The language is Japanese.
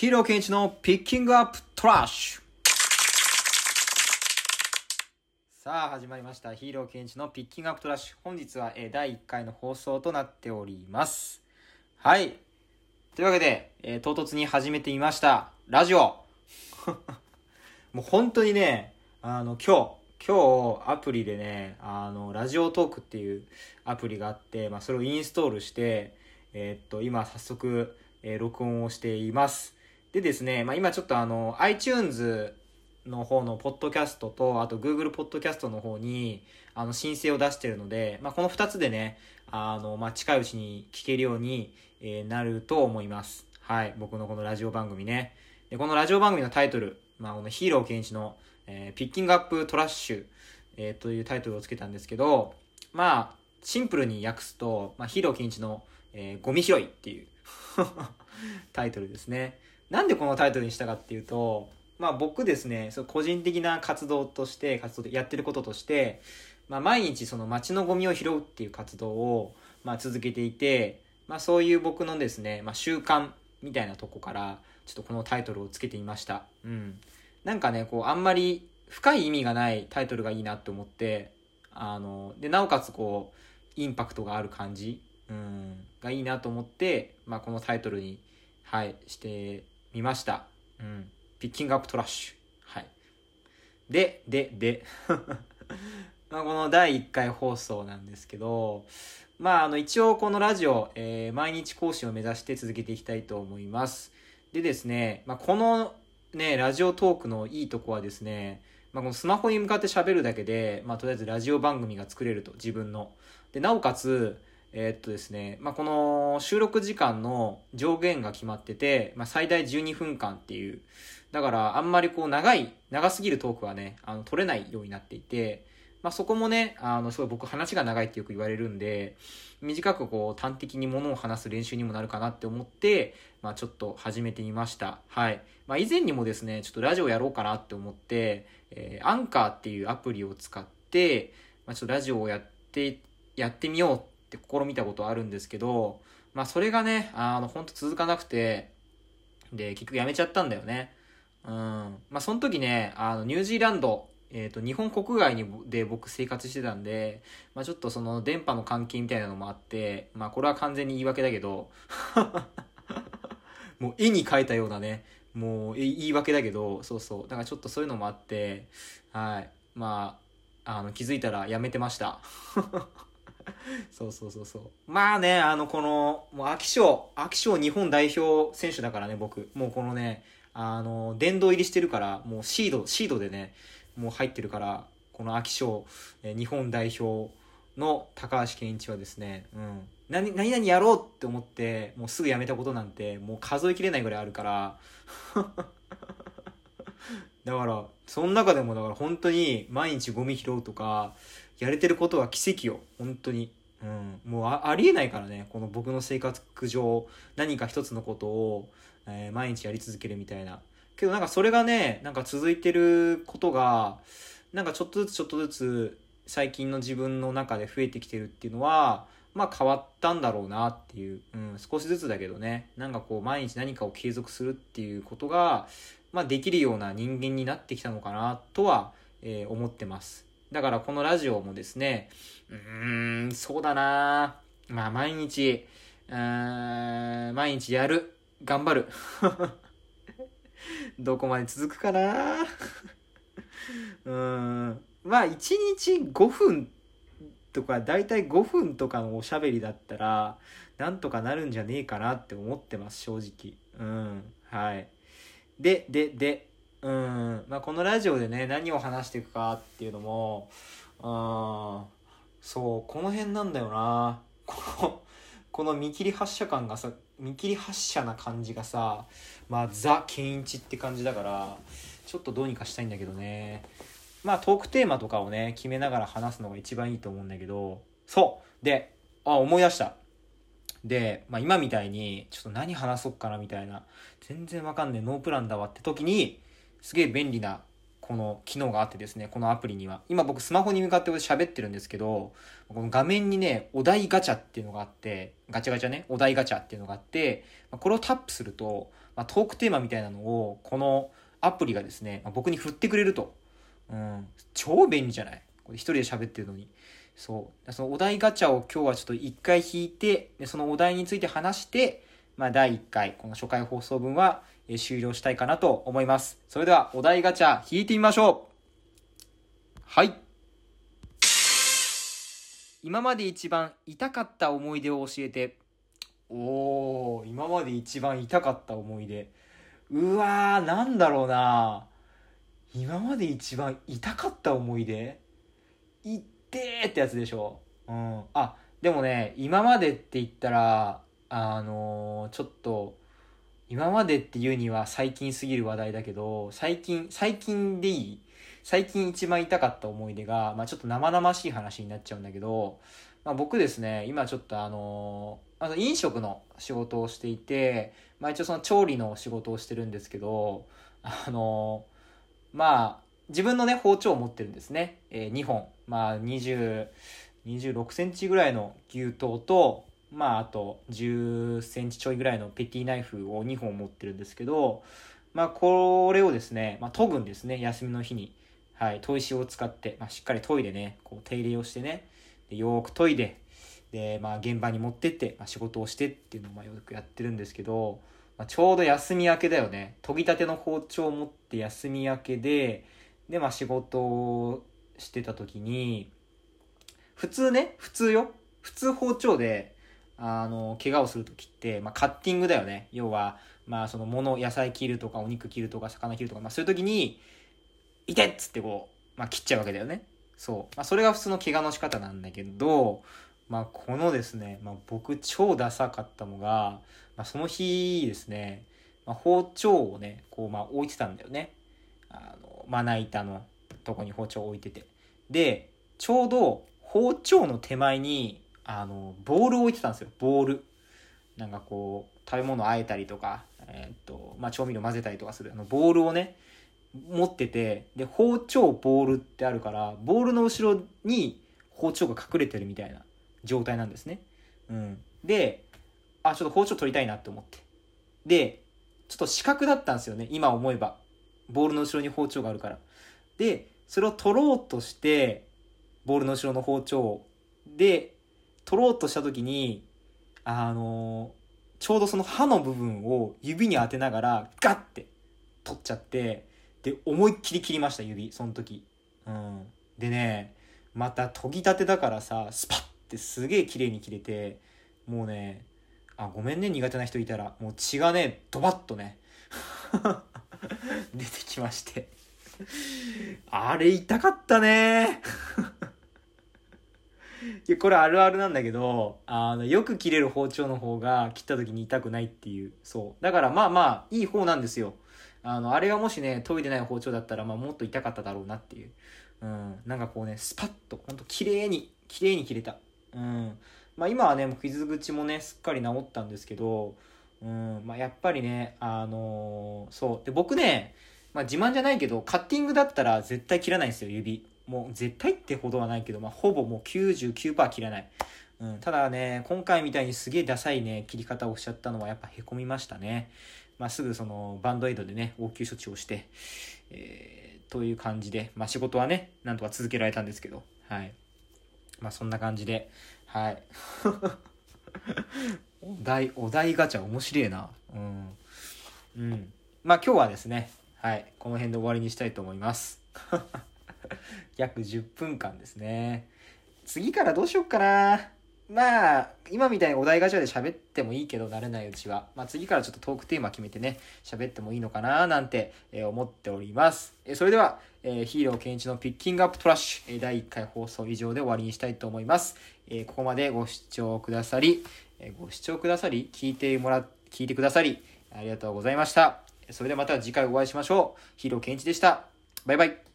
ヒーローケンイチのピッキングアップトラッシュ。さあ始まりました。ヒーローケンイチのピッキングアップトラッシュ。本日は、えー第1回の放送となっております。はい。というわけで、えー唐突に始めてみました。ラジオ。もう本当にねあの今日今日アプリでねあのラジオトークっていうアプリがあって、まあ、それをインストールしてえーっと今早速、えー録音をしています。でですね、まあ、今ちょっとあの iTunes の方のポッドキャストとあと Google ポッドキャストの方にあの申請を出してるので、まあ、この2つでねあの、まあ、近いうちに聞けるように、えなると思います。はい。僕のこのラジオ番組ね。でこのラジオ番組のタイトル、まあ、このヒーローケンイチの、えーピッキングアップトラッシュ、えーというタイトルをつけたんですけどまあシンプルに訳すと、まあ、ヒーローケンイチの、えーゴミ拾いっていう タイトルですね。なんでこのタイトルにしたかっていうと、まあ僕ですね、そ個人的な活動として、活動でやってることとして、まあ毎日その街のゴミを拾うっていう活動を、まあ続けていて、まあそういう僕のですね、まあ習慣みたいなとこから、ちょっとこのタイトルをつけてみました。うん。なんかね、こうあんまり深い意味がないタイトルがいいなって思って、あの、で、なおかつこう、インパクトがある感じ、うん、がいいなと思って、まあこのタイトルに、はい、してみました。うん。ピッキングアップトラッシュ。はい。で、で、で、まあこの第1回放送なんですけど、まああの一応このラジオ、えー毎日更新を目指して続けていきたいと思います。でですね、まあこのね、ラジオトークのいいとこはですね、まあこのスマホに向かって喋るだけで、まあとりあえずラジオ番組が作れると、自分の。で、なおかつ、えーっとですね、まあ、この収録時間の上限が決まってて、まあ、最大12分間っていう。だから、あんまりこう長い、長すぎるトークはね、あの、取れないようになっていて、まあ、そこもね、あの、すごい僕話が長いってよく言われるんで、短くこう端的にものを話す練習にもなるかなって思って、まあ、ちょっと始めてみました。はい。まあ、以前にもですね、ちょっとラジオやろうかなって思って、えーアンカーっていうアプリを使って、まあ、ちょっとラジオをやって、やってみようっって試みたことあるんですけど、まあそれがね、あの、ほんと続かなくて、で、結局やめちゃったんだよね。うん。まあその時ね、あの、ニュージーランド、えっ、と、日本国外にで僕生活してたんで、まあちょっとその電波の関係みたいなのもあって、まあこれは完全に言い訳だけど、もう絵に描いたようなね、もう言い訳だけど、そうそう。だからちょっとそういうのもあって、はい。まあ、あの、気づいたらやめてました。そうそうそうそう。まあね、あの、この、もう、秋賞、秋賞日本代表選手だからね、僕。もうこのね、あの、殿堂入りしてるから、もうシード、シードでね、もう入ってるから、この秋賞、え日本代表の高橋健一はですね、うん。何、何々やろうって思って、もうすぐやめたことなんて、もう数えきれないぐらいあるから、だから、その中でもだから本当に毎日ゴミ拾うとか、やれてることは奇跡よ。本当に。うん。もうあありえないからね。この僕の生活上、何か一つのことを、えー毎日やり続けるみたいな。けどなんかそれがね、なんか続いてることが、なんかちょっとずつちょっとずつ最近の自分の中で増えてきてるっていうのは、まあ変わったんだろうなっていう、うん、少しずつだけどね、なんかこう毎日何かを継続するっていうことが、まあできるような人間になってきたのかなとは、えー思ってます。だからこのラジオもですね、うーん、そうだなまあ毎日、うーん毎日やる。頑張る。どこまで続くかなうーん。まあ1日5分とか、だいたい5分とかのおしゃべりだったら、なんとかなるんじゃねえかなって思ってます、正直。うん。はい。で、で、で、うん。まあこのラジオでね、何を話していくかっていうのも、うん。そう、この辺なんだよな。この、この見切り発車感がさ、見切り発車な感じがさ、まあザ・ケンイチって感じだから、ちょっとどうにかしたいんだけどね。まあトークテーマとかをね、決めながら話すのが一番いいと思うんだけど、そうで、あ、思い出した。で、まあ今みたいに、ちょっと何話そうかなみたいな、全然わかんねえ、ノープランだわって時に、すげえ便利な、この機能があってですね、このアプリには。今僕スマホに向かって喋ってるんですけど、この画面にね、お題ガチャっていうのがあって、ガチャガチャね、お題ガチャっていうのがあって、これをタップすると、まあ、トークテーマみたいなのを、このアプリがですね、まあ、僕に振ってくれると。うん、超便利じゃない？これ一人で喋ってるのに。そう。そのお題ガチャを今日はちょっと一回引いて、でそのお題について話して、まあ、第1回、この初回放送分はえ終了したいかなと思います。それでは、お題ガチャ引いてみましょうはい。今まで一番痛かった思い出を教えて。おー、今まで一番痛かった思い出。うわー、なんだろうな今まで一番痛かった思い出？いってーってやつでしょ？うん。あ、でもね、今までって言ったら、あのー、ちょっと、今までっていうには最近すぎる話題だけど、最近、最近でいい？最近一番痛かった思い出が、まあちょっと生々しい話になっちゃうんだけど、まあ僕ですね、今ちょっとあのー、あの飲食の仕事をしていて、まあ一応その調理の仕事をしてるんですけど、あのー、まあ自分のね、包丁を持ってるんですね。えー、2本。まあ20、26センチぐらいの牛刀と、まあ、あと10センチちょいぐらいのペティナイフを2本持ってるんですけど、まあ、これをですね、まあ、研ぐんですね、休みの日に。はい、砥石を使って、まあ、しっかり研いでね、こう手入れをしてね、でよーく研いで、で、まあ、現場に持ってって、まあ、仕事をしてっていうのをよくやってるんですけど、まあ、ちょうど休み明けだよね。研ぎたての包丁を持って休み明けで、で、まあ、仕事をしてた時に、普通ね、普通よ。普通包丁で、あの、怪我をするときって、まあ、カッティングだよね。要は、まあ、その物、野菜切るとか、お肉切るとか、魚切るとか、まあ、そういうときに、いてっつってこう、まあ、切っちゃうわけだよね。そう。まあ、それが普通の怪我の仕方なんだけど、まあ、このですね、まあ、僕超ダサかったのが、まあ、その日ですね、まあ、包丁をね、こう、まあ、置いてたんだよね。あの、まな板のとこに包丁を置いてて。で、ちょうど包丁の手前に、あの、ボールを置いてたんですよ、ボール。なんかこう、食べ物をあえたりとか、えー、っと、まあ、調味料混ぜたりとかする、あの、ボールをね、持ってて、で、包丁、ボールってあるから、ボールの後ろに包丁が隠れてるみたいな状態なんですね。うん。で、あ、ちょっと包丁取りたいなって思って。で、ちょっと四角だったんですよね、今思えば。ボールの後ろに包丁があるから。で、それを取ろうとして、ボールの後ろの包丁で、取ろうとした時に、あのちょうどその刃の部分を指に当てながらガッて取っちゃって、で、思いっきり切りました、指、その時。うん。でね、また研ぎ立てだからさ、スパッてすげえ綺麗に切れて、もうね、あ、ごめんね、苦手な人いたら。もう血がね、ドバッとね、出てきまして あれ痛かったね いや、これあるあるなんだけど、あの、よく切れる包丁の方が切った時に痛くないっていう。そう。だからまあまあ、いい方なんですよ。あの、あれがもしね、研いでない包丁だったら、まあもっと痛かっただろうなっていう。うん。なんかこうね、スパッと、ほんと綺麗に、綺麗に切れた。うん。まあ今はね、傷口もね、すっかり治ったんですけど、うん。まあやっぱりね、あのー、そう。で、僕ね、まあ自慢じゃないけど、カッティングだったら絶対切らないんですよ、指。もう絶対ってほどはないけど、まあ、ほぼもう99%切らない。うん、ただね、今回みたいにすげえダサいね、切り方をしちゃったのはやっぱ凹みましたね。まあ、すぐそのバンドエイドでね、応急処置をして、えー、という感じで、まあ、仕事はね、なんとか続けられたんですけど、はい。まあ、そんな感じで、はい。お題、お題ガチャ面白いな。うん。うん。まあ、今日はですね、はい、この辺で終わりにしたいと思います。約10分間ですね。次からどうしよっかな。まあ、今みたいにお題ガチャで喋ってもいいけど、慣れないうちは。まあ次からちょっとトークテーマ決めてね、喋ってもいいのかななんて、え思っております。えそれでは、えヒーローケンイチのピッキングアップトラッシュ、え第1回放送以上で終わりにしたいと思います。えここまでご視聴くださり、えご視聴くださり、聞いてもら、聞いてくださり、ありがとうございました。それではまた次回お会いしましょう。ヒーローケンイチでした。バイバイ。